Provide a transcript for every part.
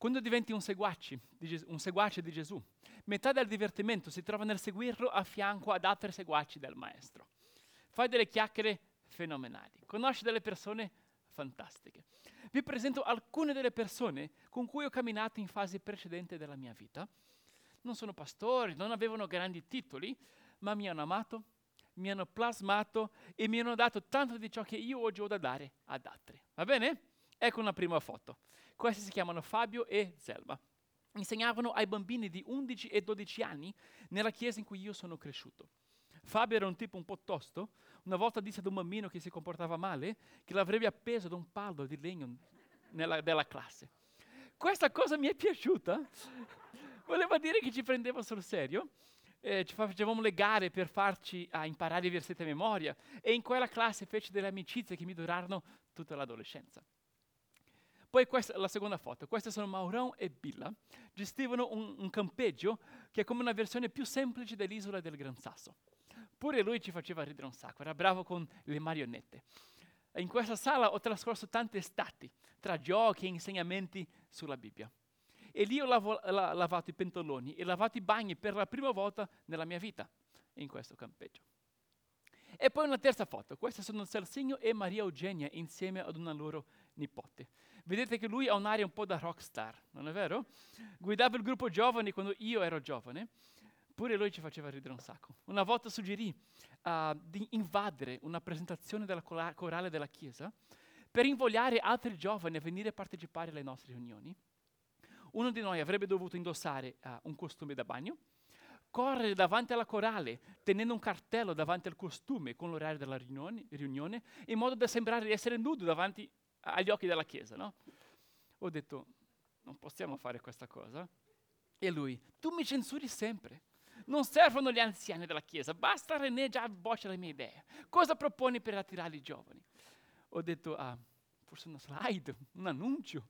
Quando diventi un, di Ges- un seguace di Gesù, metà del divertimento si trova nel seguirlo a fianco ad altri seguaci del Maestro. Fai delle chiacchiere fenomenali, conosci delle persone fantastiche. Vi presento alcune delle persone con cui ho camminato in fasi precedenti della mia vita. Non sono pastori, non avevano grandi titoli, ma mi hanno amato, mi hanno plasmato e mi hanno dato tanto di ciò che io oggi ho da dare ad altri. Va bene? Ecco una prima foto. Questi si chiamano Fabio e Zelma. Insegnavano ai bambini di 11 e 12 anni nella chiesa in cui io sono cresciuto. Fabio era un tipo un po' tosto. Una volta disse ad un bambino che si comportava male che l'avrebbe appeso da un palo di legno nella, della classe. Questa cosa mi è piaciuta. Voleva dire che ci prendeva sul serio. Eh, ci facevamo le gare per farci a imparare i versetti a memoria e in quella classe feci delle amicizie che mi durarono tutta l'adolescenza. Poi questa la seconda foto, queste sono Maurão e Billa, gestivano un, un campeggio che è come una versione più semplice dell'isola del Gran Sasso. Pure lui ci faceva ridere un sacco, era bravo con le marionette. In questa sala ho trascorso tante estati, tra giochi e insegnamenti sulla Bibbia. E lì ho lavo, la, lavato i pentoloni e lavato i bagni per la prima volta nella mia vita in questo campeggio. E poi una terza foto, queste sono Celsigno e Maria Eugenia insieme ad una loro nipote. Vedete che lui ha un'aria un po' da rockstar, non è vero? Guidava il gruppo giovani quando io ero giovane Pure lui ci faceva ridere un sacco. Una volta suggerì uh, di invadere una presentazione della corale della chiesa per invogliare altri giovani a venire a partecipare alle nostre riunioni. Uno di noi avrebbe dovuto indossare uh, un costume da bagno, correre davanti alla corale tenendo un cartello davanti al costume con l'orario della riunione, riunione in modo da sembrare di essere nudo davanti agli occhi della chiesa. No? Ho detto, non possiamo fare questa cosa. E lui, tu mi censuri sempre. Non servono gli anziani della Chiesa, basta René già boccia le mie idee. Cosa proponi per attirare i giovani? Ho detto, ah, forse una slide, un annuncio.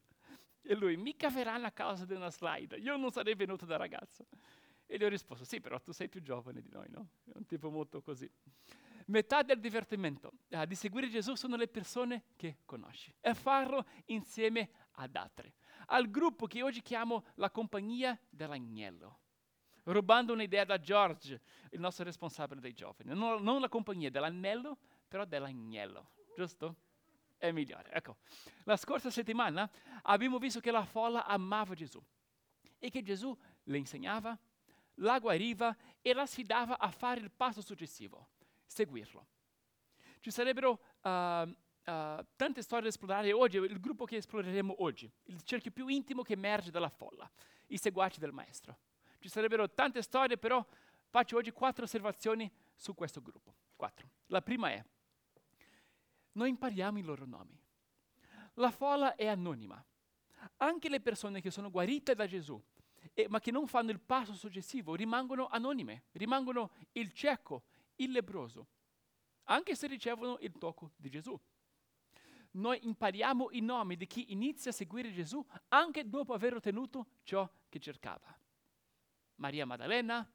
E lui, mica verranno a causa di una slide, io non sarei venuto da ragazzo. E gli ho risposto, sì, però tu sei più giovane di noi, no? È un tipo molto così. Metà del divertimento uh, di seguire Gesù sono le persone che conosci e farlo insieme ad altri. Al gruppo che oggi chiamo la compagnia dell'agnello rubando un'idea da George, il nostro responsabile dei giovani. Non, non la compagnia dell'anello, però dell'agnello, giusto? È migliore. Ecco, la scorsa settimana abbiamo visto che la folla amava Gesù e che Gesù le insegnava, la guariva e la sfidava a fare il passo successivo, seguirlo. Ci sarebbero uh, uh, tante storie da esplorare oggi, il gruppo che esploreremo oggi, il cerchio più intimo che emerge dalla folla, i seguaci del Maestro. Ci sarebbero tante storie, però faccio oggi quattro osservazioni su questo gruppo. Quattro. La prima è, noi impariamo i loro nomi. La folla è anonima. Anche le persone che sono guarite da Gesù, eh, ma che non fanno il passo successivo, rimangono anonime, rimangono il cieco, il lebroso, anche se ricevono il tocco di Gesù. Noi impariamo i nomi di chi inizia a seguire Gesù anche dopo aver ottenuto ciò che cercava. Maria Maddalena,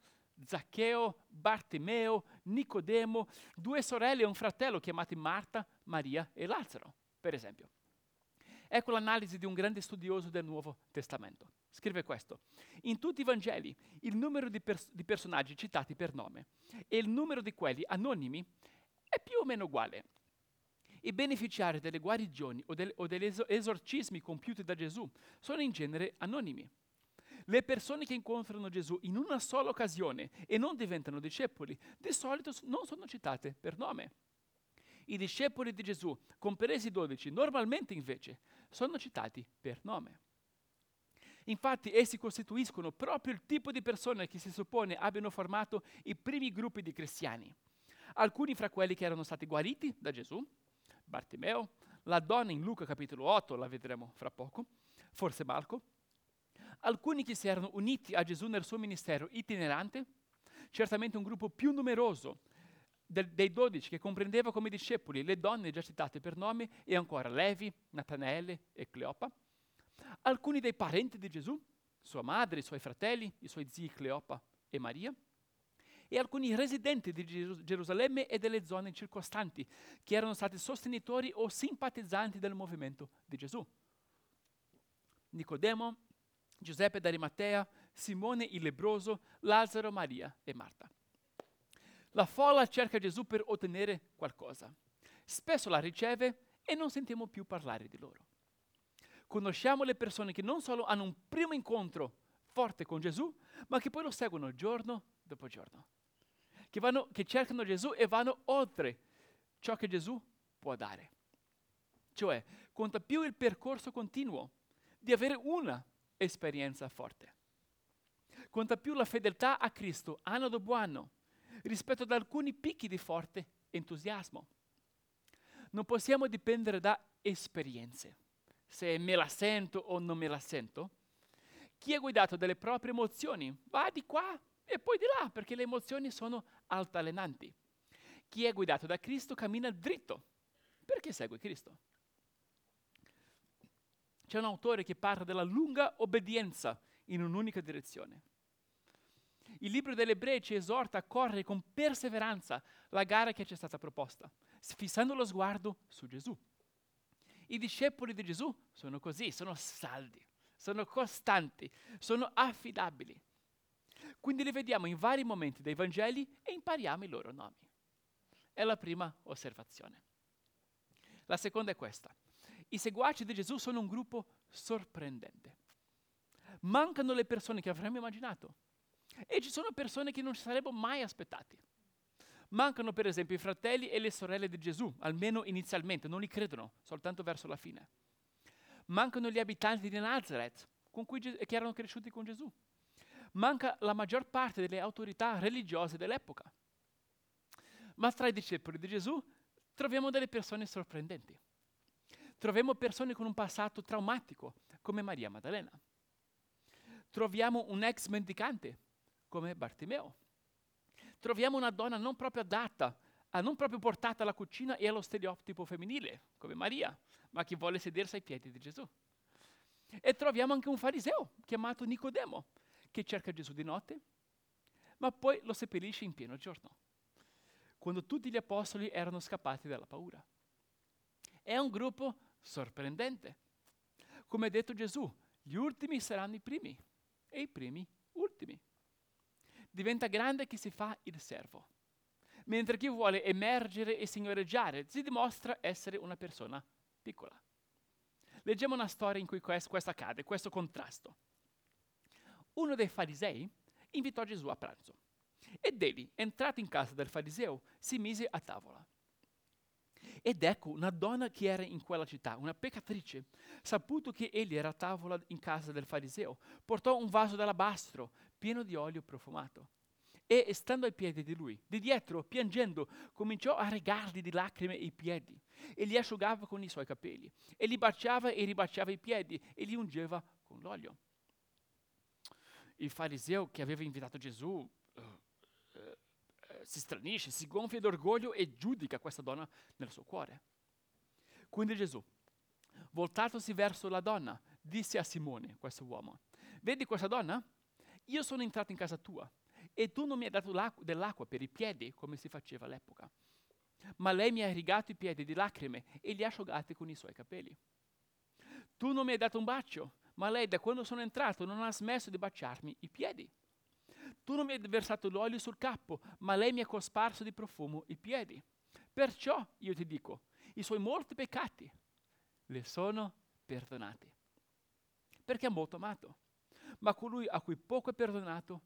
Zaccheo, Bartimeo, Nicodemo, due sorelle e un fratello chiamati Marta, Maria e Lazzaro, per esempio. Ecco l'analisi di un grande studioso del Nuovo Testamento. Scrive questo. In tutti i Vangeli il numero di, pers- di personaggi citati per nome e il numero di quelli anonimi è più o meno uguale. I beneficiari delle guarigioni o, del- o degli es- esorcismi compiuti da Gesù sono in genere anonimi. Le persone che incontrano Gesù in una sola occasione e non diventano discepoli, di solito non sono citate per nome. I discepoli di Gesù, compresi i dodici, normalmente invece sono citati per nome. Infatti essi costituiscono proprio il tipo di persone che si suppone abbiano formato i primi gruppi di cristiani. Alcuni fra quelli che erano stati guariti da Gesù, Bartimeo, la donna in Luca capitolo 8, la vedremo fra poco, forse Marco, alcuni che si erano uniti a Gesù nel suo ministero itinerante, certamente un gruppo più numeroso del, dei dodici che comprendeva come discepoli le donne già citate per nome e ancora Levi, Natanaele e Cleopa, alcuni dei parenti di Gesù, sua madre, i suoi fratelli, i suoi zii Cleopa e Maria, e alcuni residenti di Gerusalemme e delle zone circostanti che erano stati sostenitori o simpatizzanti del movimento di Gesù. Nicodemo, Giuseppe d'Arimatea, Simone il lebroso, Lazzaro, Maria e Marta. La folla cerca Gesù per ottenere qualcosa. Spesso la riceve e non sentiamo più parlare di loro. Conosciamo le persone che non solo hanno un primo incontro forte con Gesù, ma che poi lo seguono giorno dopo giorno. Che, vanno, che cercano Gesù e vanno oltre ciò che Gesù può dare. Cioè, conta più il percorso continuo di avere una esperienza forte. Conta più la fedeltà a Cristo anno dopo anno rispetto ad alcuni picchi di forte entusiasmo. Non possiamo dipendere da esperienze, se me la sento o non me la sento. Chi è guidato dalle proprie emozioni va di qua e poi di là, perché le emozioni sono altalenanti. Chi è guidato da Cristo cammina dritto, perché segue Cristo. C'è un autore che parla della lunga obbedienza in un'unica direzione. Il libro degli ebrei ci esorta a correre con perseveranza la gara che ci è stata proposta, fissando lo sguardo su Gesù. I discepoli di Gesù sono così, sono saldi, sono costanti, sono affidabili. Quindi li vediamo in vari momenti dei Vangeli e impariamo i loro nomi. È la prima osservazione. La seconda è questa. I seguaci di Gesù sono un gruppo sorprendente. Mancano le persone che avremmo immaginato e ci sono persone che non ci sarebbero mai aspettati. Mancano per esempio i fratelli e le sorelle di Gesù, almeno inizialmente, non li credono, soltanto verso la fine. Mancano gli abitanti di Nazareth, cui, che erano cresciuti con Gesù. Manca la maggior parte delle autorità religiose dell'epoca. Ma tra i discepoli di Gesù troviamo delle persone sorprendenti. Troviamo persone con un passato traumatico, come Maria Maddalena. Troviamo un ex mendicante, come Bartimeo. Troviamo una donna non proprio adatta, non proprio portata alla cucina e allo stereotipo femminile, come Maria, ma che vuole sedersi ai piedi di Gesù. E troviamo anche un fariseo chiamato Nicodemo, che cerca Gesù di notte, ma poi lo seppellisce in pieno giorno, quando tutti gli apostoli erano scappati dalla paura. È un gruppo sorprendente. Come ha detto Gesù, gli ultimi saranno i primi e i primi ultimi. Diventa grande chi si fa il servo, mentre chi vuole emergere e signoreggiare si dimostra essere una persona piccola. Leggiamo una storia in cui questo, accade, questo contrasto. Uno dei farisei invitò Gesù a pranzo ed egli, entrato in casa del fariseo, si mise a tavola. Ed ecco una donna che era in quella città, una peccatrice, saputo che egli era a tavola in casa del fariseo, portò un vaso d'alabastro pieno di olio profumato. E stando ai piedi di lui, di dietro, piangendo, cominciò a regargli di lacrime i piedi e li asciugava con i suoi capelli e li baciava e ribaciava i piedi e li ungeva con l'olio. Il fariseo che aveva invitato Gesù si stranisce, si gonfia d'orgoglio e giudica questa donna nel suo cuore. Quindi Gesù, voltatosi verso la donna, disse a Simone, questo uomo, vedi questa donna? Io sono entrato in casa tua e tu non mi hai dato dell'acqua per i piedi come si faceva all'epoca, ma lei mi ha irrigato i piedi di lacrime e li ha asciugati con i suoi capelli. Tu non mi hai dato un bacio, ma lei da quando sono entrato non ha smesso di baciarmi i piedi. Tu non mi hai versato l'olio sul capo, ma lei mi ha cosparso di profumo i piedi. Perciò io ti dico, i suoi molti peccati le sono perdonati. Perché ha molto amato. Ma colui a cui poco è perdonato,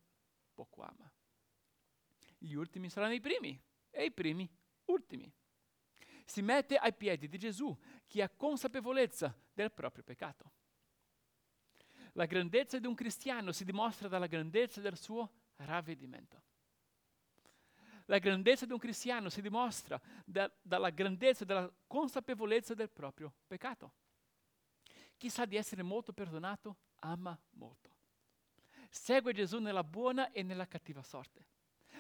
poco ama. Gli ultimi saranno i primi e i primi ultimi. Si mette ai piedi di Gesù chi ha consapevolezza del proprio peccato. La grandezza di un cristiano si dimostra dalla grandezza del suo ravvedimento. La grandezza di un cristiano si dimostra da, dalla grandezza della consapevolezza del proprio peccato. Chi sa di essere molto perdonato ama molto. Segue Gesù nella buona e nella cattiva sorte.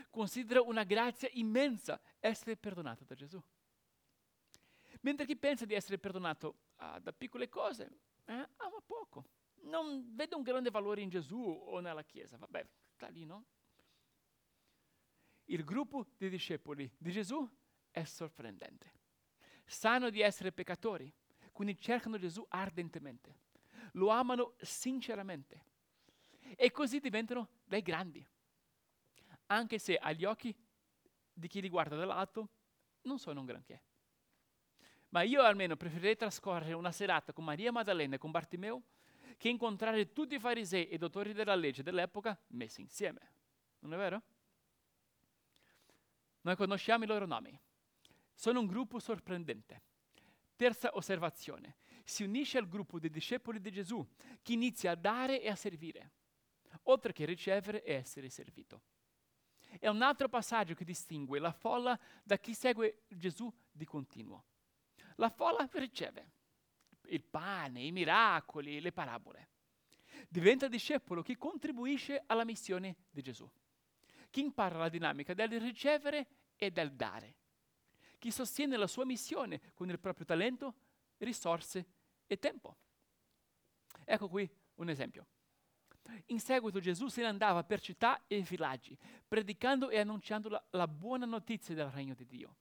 Considera una grazia immensa essere perdonato da Gesù. Mentre chi pensa di essere perdonato ah, da piccole cose eh, ama poco. Non vede un grande valore in Gesù o nella Chiesa. Vabbè, sta lì, no? Il gruppo dei discepoli di Gesù è sorprendente. Sanno di essere peccatori, quindi cercano Gesù ardentemente. Lo amano sinceramente e così diventano dei grandi, anche se agli occhi di chi li guarda dall'alto non sono un granché. Ma io almeno preferirei trascorrere una serata con Maria Maddalena e con Bartimeo che incontrare tutti i farisei e dottori della legge dell'epoca messi insieme. Non è vero? Noi conosciamo i loro nomi. Sono un gruppo sorprendente. Terza osservazione. Si unisce al gruppo dei discepoli di Gesù, che inizia a dare e a servire, oltre che ricevere e essere servito. È un altro passaggio che distingue la folla da chi segue Gesù di continuo. La folla riceve il pane, i miracoli, le parabole. Diventa discepolo chi contribuisce alla missione di Gesù, chi impara la dinamica del ricevere e del dare, chi sostiene la sua missione con il proprio talento, risorse e tempo. Ecco qui un esempio. In seguito Gesù se ne andava per città e villaggi, predicando e annunciando la, la buona notizia del regno di Dio.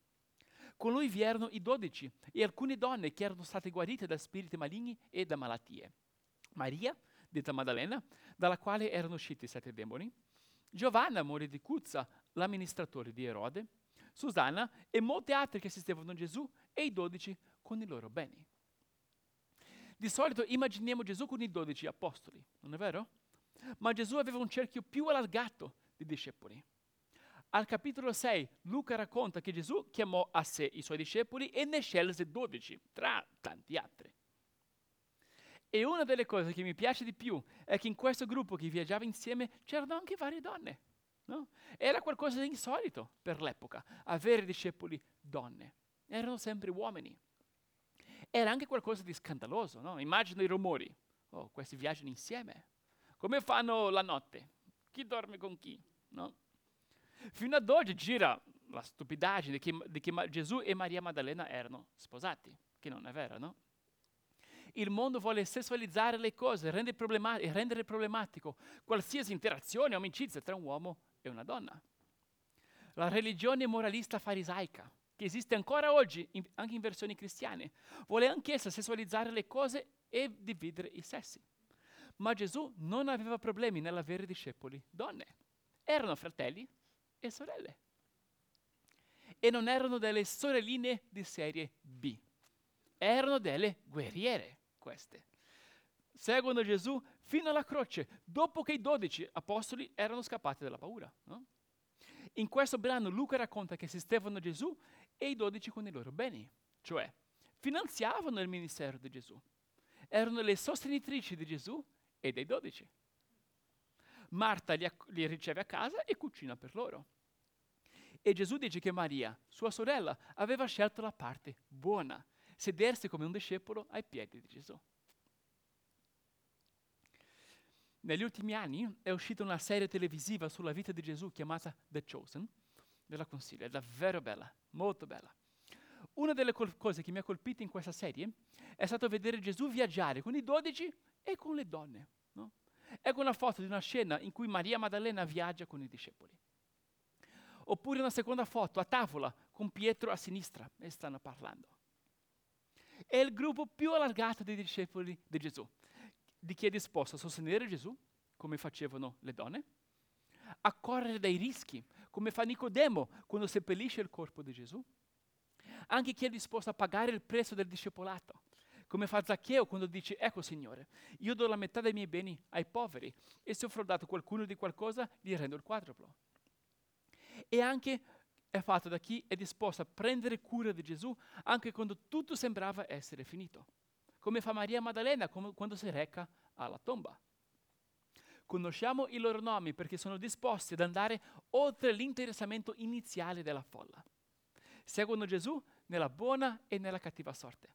Con lui vi erano i dodici e alcune donne che erano state guarite da spiriti maligni e da malattie. Maria, detta Maddalena, dalla quale erano usciti i sette demoni, Giovanna, moglie di Cuzza, l'amministratore di Erode, Susanna e molte altre che assistevano a Gesù e i dodici con i loro beni. Di solito immaginiamo Gesù con i dodici apostoli, non è vero? Ma Gesù aveva un cerchio più allargato di discepoli. Al capitolo 6 Luca racconta che Gesù chiamò a sé i suoi discepoli e ne scelse dodici, tra tanti altri. E una delle cose che mi piace di più è che in questo gruppo che viaggiava insieme c'erano anche varie donne. No? Era qualcosa di insolito per l'epoca, avere discepoli donne. Erano sempre uomini. Era anche qualcosa di scandaloso, no? Immagino i rumori. Oh, questi viaggiano insieme. Come fanno la notte? Chi dorme con chi? No? Fino ad oggi gira la stupidaggine di che, di che Gesù e Maria Maddalena erano sposati, che non è vero, no? il mondo vuole sessualizzare le cose, rendere, problemat- rendere problematico qualsiasi interazione o amicizia tra un uomo e una donna. La religione moralista farisaica, che esiste ancora oggi, in, anche in versioni cristiane, vuole anch'essa sessualizzare le cose e dividere i sessi. Ma Gesù non aveva problemi nell'avere discepoli donne. Erano fratelli e sorelle. E non erano delle sorelline di serie B, erano delle guerriere queste. Seguono Gesù fino alla croce, dopo che i dodici apostoli erano scappati dalla paura. No? In questo brano Luca racconta che esistevano Gesù e i dodici con i loro beni, cioè finanziavano il ministero di Gesù. Erano le sostenitrici di Gesù e dei dodici. Marta li, acc- li riceve a casa e cucina per loro. E Gesù dice che Maria, sua sorella, aveva scelto la parte buona, sedersi come un discepolo ai piedi di Gesù. Negli ultimi anni è uscita una serie televisiva sulla vita di Gesù chiamata The Chosen. Ve la consiglio, è davvero bella, molto bella. Una delle col- cose che mi ha colpito in questa serie è stato vedere Gesù viaggiare con i dodici e con le donne. Ecco una foto di una scena in cui Maria Maddalena viaggia con i discepoli. Oppure una seconda foto a tavola con Pietro a sinistra e stanno parlando è il gruppo più allargato dei discepoli di Gesù, di chi è disposto a sostenere Gesù, come facevano le donne, a correre dai rischi, come fa Nicodemo quando seppellisce il corpo di Gesù, anche chi è disposto a pagare il prezzo del discepolato, come fa Zaccheo quando dice, ecco Signore, io do la metà dei miei beni ai poveri e se ho frodato qualcuno di qualcosa, gli rendo il quadruplo. E anche è fatto da chi è disposto a prendere cura di Gesù anche quando tutto sembrava essere finito, come fa Maria Maddalena quando si reca alla tomba. Conosciamo i loro nomi perché sono disposti ad andare oltre l'interessamento iniziale della folla. Seguono Gesù nella buona e nella cattiva sorte.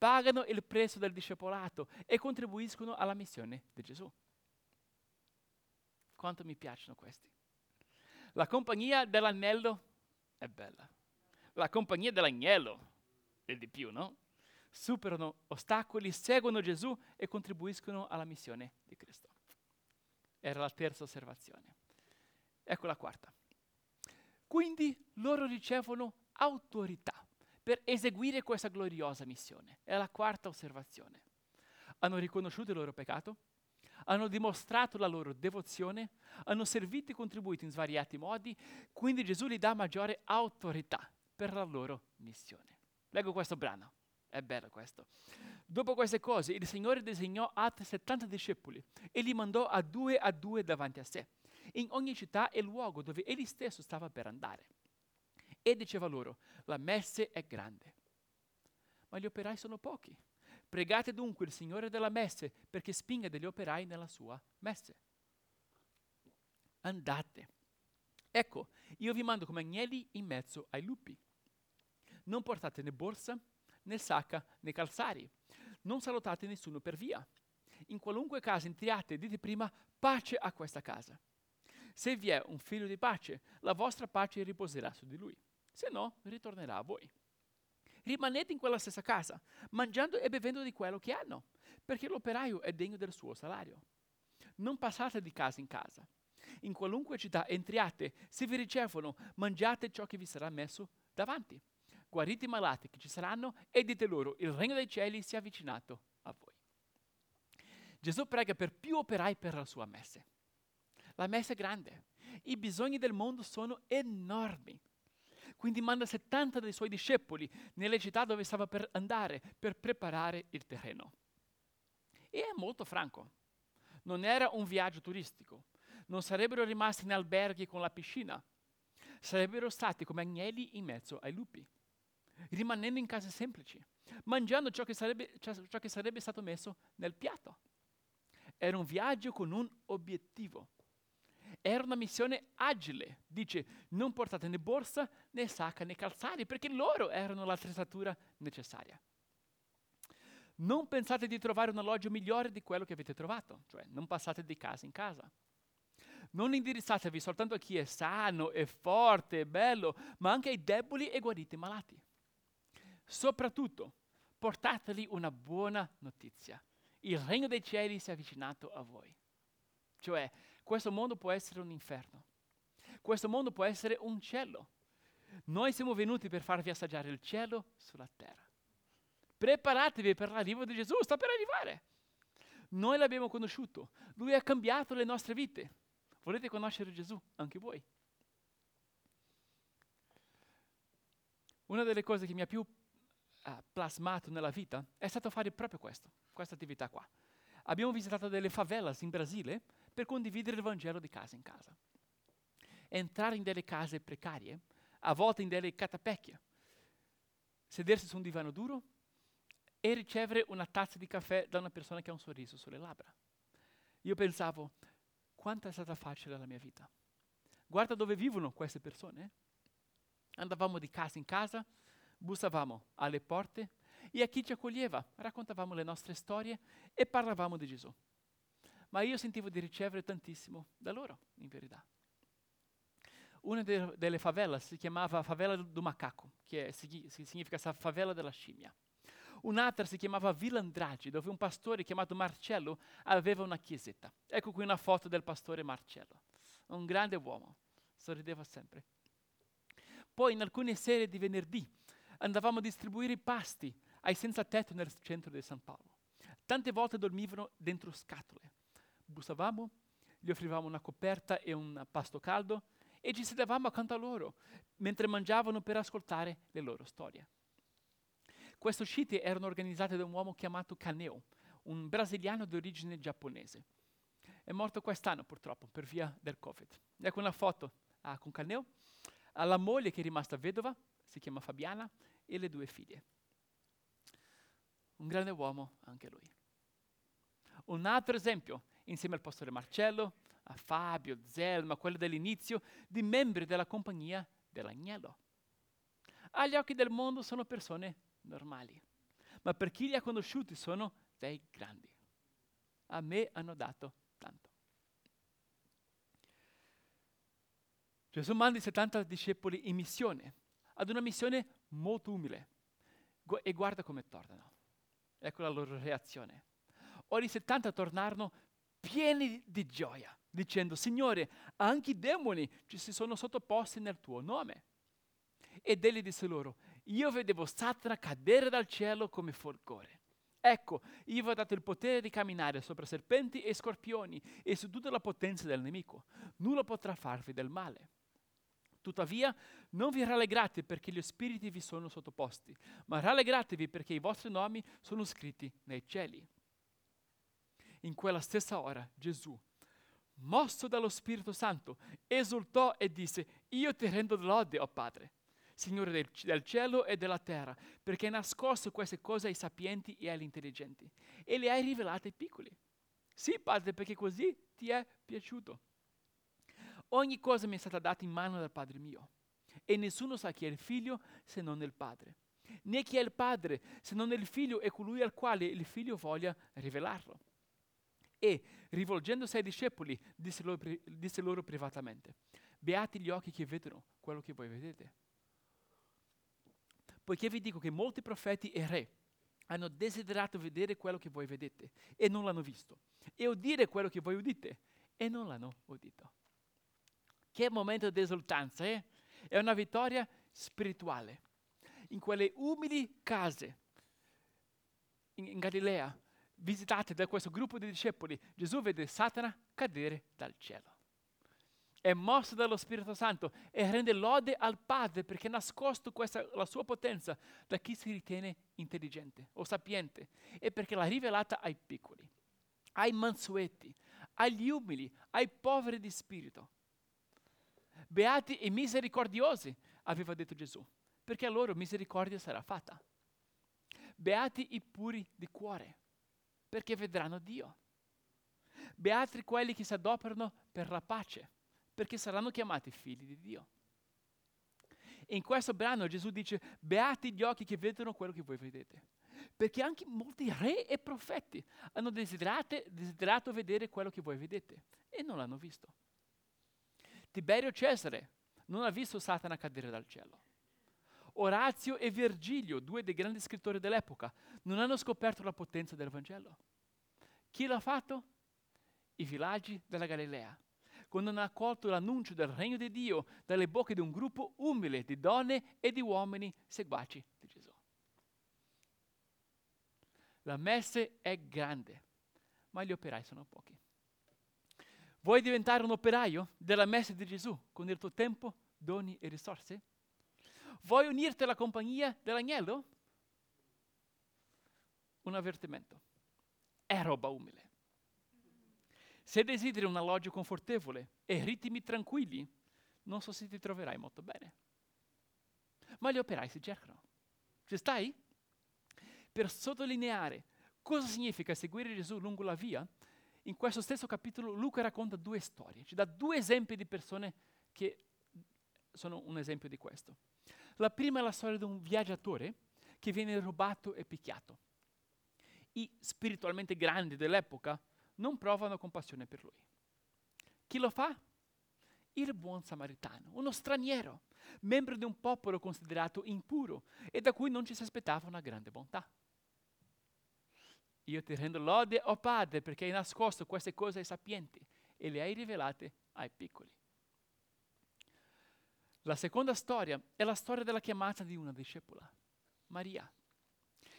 Pagano il prezzo del discepolato e contribuiscono alla missione di Gesù. Quanto mi piacciono questi. La compagnia dell'anello è bella. La compagnia dell'agnello è di più, no? Superano ostacoli, seguono Gesù e contribuiscono alla missione di Cristo. Era la terza osservazione. Ecco la quarta. Quindi loro ricevono autorità per eseguire questa gloriosa missione. È la quarta osservazione. Hanno riconosciuto il loro peccato, hanno dimostrato la loro devozione, hanno servito e contribuito in svariati modi, quindi Gesù gli dà maggiore autorità per la loro missione. Leggo questo brano, è bello questo. Dopo queste cose il Signore disegnò altri 70 discepoli e li mandò a due a due davanti a sé, in ogni città e luogo dove egli stesso stava per andare. E diceva loro, la messe è grande, ma gli operai sono pochi. Pregate dunque il Signore della messe perché spinga degli operai nella sua messe. Andate. Ecco, io vi mando come agnelli in mezzo ai lupi. Non portate né borsa, né sacca, né calzari. Non salutate nessuno per via. In qualunque casa entriate, dite prima pace a questa casa. Se vi è un figlio di pace, la vostra pace riposerà su di lui. Se no, ritornerà a voi rimanete in quella stessa casa, mangiando e bevendo di quello che hanno, perché l'operaio è degno del suo salario. Non passate di casa in casa. In qualunque città entriate, se vi ricevono, mangiate ciò che vi sarà messo davanti. Guarite i malati che ci saranno e dite loro, il regno dei cieli si è avvicinato a voi. Gesù prega per più operai per la sua messe. La messa è grande. I bisogni del mondo sono enormi. Quindi manda 70 dei suoi discepoli nelle città dove stava per andare per preparare il terreno. E è molto franco. Non era un viaggio turistico. Non sarebbero rimasti in alberghi con la piscina. Sarebbero stati come agnelli in mezzo ai lupi, rimanendo in case semplici, mangiando ciò che sarebbe, ciò che sarebbe stato messo nel piatto. Era un viaggio con un obiettivo era una missione agile. Dice, non portate né borsa, né sacca, né calzari, perché loro erano l'attrezzatura necessaria. Non pensate di trovare un alloggio migliore di quello che avete trovato, cioè non passate di casa in casa. Non indirizzatevi soltanto a chi è sano, è forte, è bello, ma anche ai deboli e guariti malati. Soprattutto, portateli una buona notizia. Il regno dei cieli si è avvicinato a voi. Cioè, questo mondo può essere un inferno. Questo mondo può essere un cielo. Noi siamo venuti per farvi assaggiare il cielo sulla terra. Preparatevi per l'arrivo di Gesù, sta per arrivare. Noi l'abbiamo conosciuto, lui ha cambiato le nostre vite. Volete conoscere Gesù anche voi? Una delle cose che mi ha più uh, plasmato nella vita è stato fare proprio questo, questa attività qua. Abbiamo visitato delle favelas in Brasile per condividere il Vangelo di casa in casa. Entrare in delle case precarie, a volte in delle catapecchie, sedersi su un divano duro e ricevere una tazza di caffè da una persona che ha un sorriso sulle labbra. Io pensavo, quanto è stata facile la mia vita. Guarda dove vivono queste persone. Andavamo di casa in casa, bussavamo alle porte e a chi ci accoglieva raccontavamo le nostre storie e parlavamo di Gesù ma io sentivo di ricevere tantissimo da loro, in verità. Una de, delle favela si chiamava Favela do Macaco, che è, si, si significa favela della scimmia. Un'altra si chiamava Villa Andrade, dove un pastore chiamato Marcello aveva una chiesetta. Ecco qui una foto del pastore Marcello, un grande uomo, sorrideva sempre. Poi in alcune sere di venerdì andavamo a distribuire i pasti ai senza tetto nel centro di San Paolo. Tante volte dormivano dentro scatole bussavamo, gli offrivamo una coperta e un pasto caldo e ci sedevamo accanto a loro mentre mangiavano per ascoltare le loro storie. Queste uscite erano organizzate da un uomo chiamato Caneo, un brasiliano di origine giapponese. È morto quest'anno purtroppo per via del Covid. Ecco una foto ah, con Caneo, ha la moglie che è rimasta vedova, si chiama Fabiana, e le due figlie. Un grande uomo anche lui. Un altro esempio insieme al pastore Marcello, a Fabio, Zelma, quello dell'inizio, di membri della compagnia dell'agnello. Agli occhi del mondo sono persone normali, ma per chi li ha conosciuti sono dei grandi. A me hanno dato tanto. Gesù manda i 70 discepoli in missione, ad una missione molto umile. E guarda come tornano. Ecco la loro reazione. Ora i 70 tornarono pieni di gioia, dicendo, Signore, anche i demoni ci si sono sottoposti nel tuo nome. Ed egli disse loro, io vedevo Satana cadere dal cielo come folgore. Ecco, io vi ho dato il potere di camminare sopra serpenti e scorpioni e su tutta la potenza del nemico. Nulla potrà farvi del male. Tuttavia, non vi rallegrate perché gli spiriti vi sono sottoposti, ma rallegratevi perché i vostri nomi sono scritti nei cieli. In quella stessa ora Gesù, mosso dallo Spirito Santo, esultò e disse, io ti rendo lode, o oh Padre, Signore del, del, cielo e della terra, perché hai nascosto queste cose ai sapienti e agli intelligenti e le hai rivelate ai piccoli. Sì, Padre, perché così ti è piaciuto. Ogni cosa mi è stata data in mano dal Padre mio e nessuno sa chi è il figlio se non il Padre, né chi è il Padre se non il figlio e colui al quale il figlio voglia rivelarlo. E, rivolgendosi ai discepoli, disse loro, disse loro privatamente, beati gli occhi che vedono quello che voi vedete. Poiché vi dico che molti profeti e re hanno desiderato vedere quello che voi vedete e non l'hanno visto, e udire quello che voi udite e non l'hanno udito. Che momento di esultanza, eh? È una vittoria spirituale. In quelle umili case in, in Galilea, visitate da questo gruppo di discepoli, Gesù vede Satana cadere dal cielo. È mosso dallo Spirito Santo e rende lode al Padre perché ha nascosto questa, la sua potenza da chi si ritiene intelligente o sapiente e perché l'ha rivelata ai piccoli, ai mansueti, agli umili, ai poveri di spirito. Beati e misericordiosi, aveva detto Gesù, perché a loro misericordia sarà fatta. Beati i puri di cuore, perché vedranno Dio. Beati quelli che si adoperano per la pace, perché saranno chiamati figli di Dio. in questo brano Gesù dice, beati gli occhi che vedono quello che voi vedete. Perché anche molti re e profeti hanno desiderato vedere quello che voi vedete e non l'hanno visto. Tiberio Cesare non ha visto Satana cadere dal cielo. Orazio e Virgilio, due dei grandi scrittori dell'epoca, non hanno scoperto la potenza del Vangelo. Chi l'ha fatto? I villaggi della Galilea, quando hanno accolto l'annuncio del regno di Dio dalle bocche di un gruppo umile di donne e di uomini seguaci di Gesù. La messe è grande, ma gli operai sono pochi. Vuoi diventare un operaio della messa di Gesù con il tuo tempo, doni e risorse? Vuoi unirti alla compagnia dell'agnello? Un avvertimento. È roba umile. Se desideri un alloggio confortevole e ritmi tranquilli, non so se ti troverai molto bene. Ma gli operai si cercano. Ci stai? Per sottolineare cosa significa seguire Gesù lungo la via, in questo stesso capitolo Luca racconta due storie, ci dà due esempi di persone che sono un esempio di questo. La prima è la storia di un viaggiatore che viene rubato e picchiato. I spiritualmente grandi dell'epoca non provano compassione per lui. Chi lo fa? Il buon samaritano, uno straniero, membro di un popolo considerato impuro e da cui non ci si aspettava una grande bontà. Io ti rendo lode, o oh Padre, perché hai nascosto queste cose ai sapienti e le hai rivelate ai piccoli. La seconda storia è la storia della chiamata di una discepola, Maria.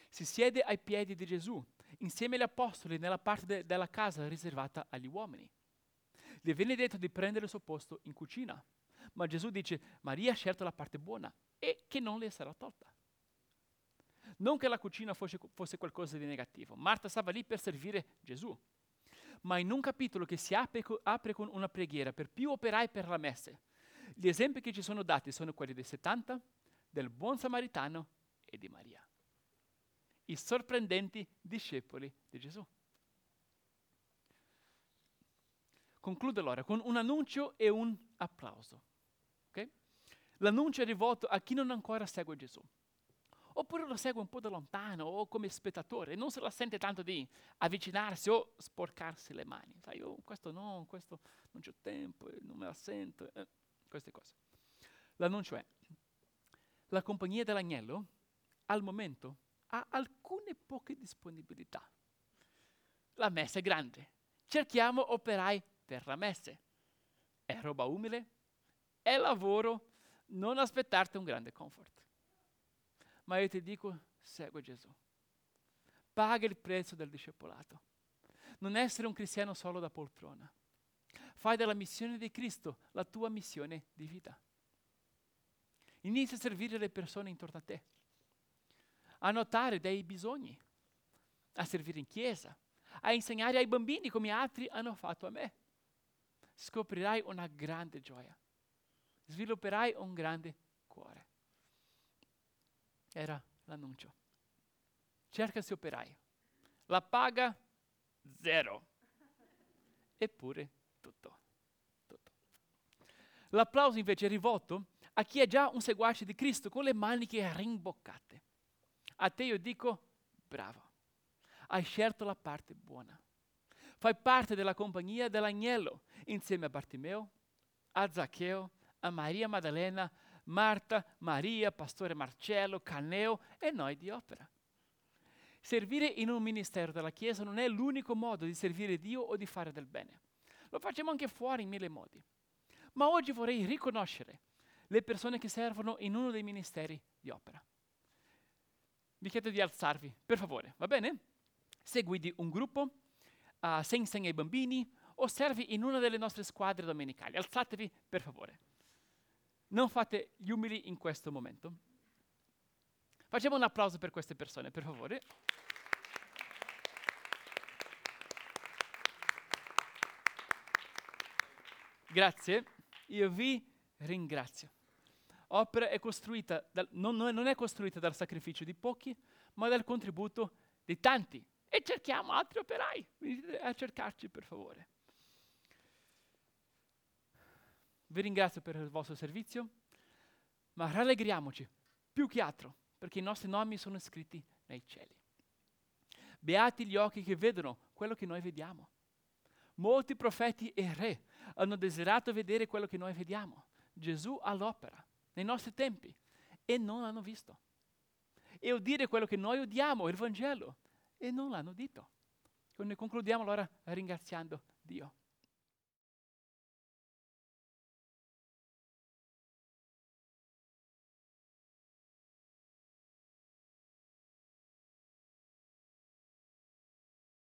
Si siede ai piedi di Gesù, insieme agli apostoli, nella parte de- della casa riservata agli uomini. Le viene detto di prendere il suo posto in cucina, ma Gesù dice, Maria ha scelto la parte buona e che non le sarà tolta. Non che la cucina fosse, fosse qualcosa di negativo, Marta stava lì per servire Gesù. Ma in un capitolo che si apre, apre con una preghiera per più operai per la messe, gli esempi che ci sono dati sono quelli dei 70, del buon samaritano e di Maria. I sorprendenti discepoli di Gesù. Concludo allora con un annuncio e un applauso. Okay? L'annuncio è rivolto a chi non ancora segue Gesù oppure lo segue un po' da lontano o come spettatore, non se la sente tanto di avvicinarsi o sporcarsi le mani. Sai, oh, questo no, questo non c'ho tempo, non me la sento, eh, queste cose. L'annuncio è, la compagnia dell'agnello al momento ha alcune poche disponibilità. La messa è grande, cerchiamo operai per la messa. È roba umile, è lavoro, non aspettarti un grande comfort. Ma io ti dico, segue Gesù. paga il prezzo del discepolato. Non essere un cristiano solo da poltrona. Fai della missione di Cristo la tua missione di vita. Inizia a servire le persone intorno a te, a notare dei bisogni, a servire in chiesa, a insegnare ai bambini come altri hanno fatto a me. Scoprirai una grande gioia, svilupperai un grande cuore. Era l'annuncio. Cercasi operai. La paga zero. Eppure tutto. tutto. L'applauso invece è rivolto a chi è già un seguace di Cristo con le maniche rimboccate. A te io dico, bravo, hai scelto la parte buona. Fai parte della compagnia dell'agnello insieme a Bartimeo, a Zaccheo, a Maria Maddalena, Marta, Maria, Pastore Marcello, Caneo e noi di opera. Servire in un ministero della Chiesa non è l'unico modo di servire Dio o di fare del bene. Lo facciamo anche fuori in mille modi. Ma oggi vorrei riconoscere le persone che servono in uno dei ministeri di opera. Vi chiedo di alzarvi, per favore, va bene? Se guidi un gruppo, uh, se insegni ai bambini o servi in una delle nostre squadre domenicali, alzatevi per favore. Non fate gli umili in questo momento. Facciamo un applauso per queste persone, per favore. Grazie, io vi ringrazio. Opera è costruita dal, non, non è costruita dal sacrificio di pochi, ma dal contributo di tanti. E cerchiamo altri operai. Venite a cercarci, per favore. Vi ringrazio per il vostro servizio, ma rallegriamoci più che altro perché i nostri nomi sono scritti nei cieli. Beati gli occhi che vedono quello che noi vediamo. Molti profeti e re hanno desiderato vedere quello che noi vediamo, Gesù all'opera, nei nostri tempi, e non l'hanno visto. E udire quello che noi udiamo, il Vangelo, e non l'hanno detto. Quindi concludiamo allora ringraziando Dio.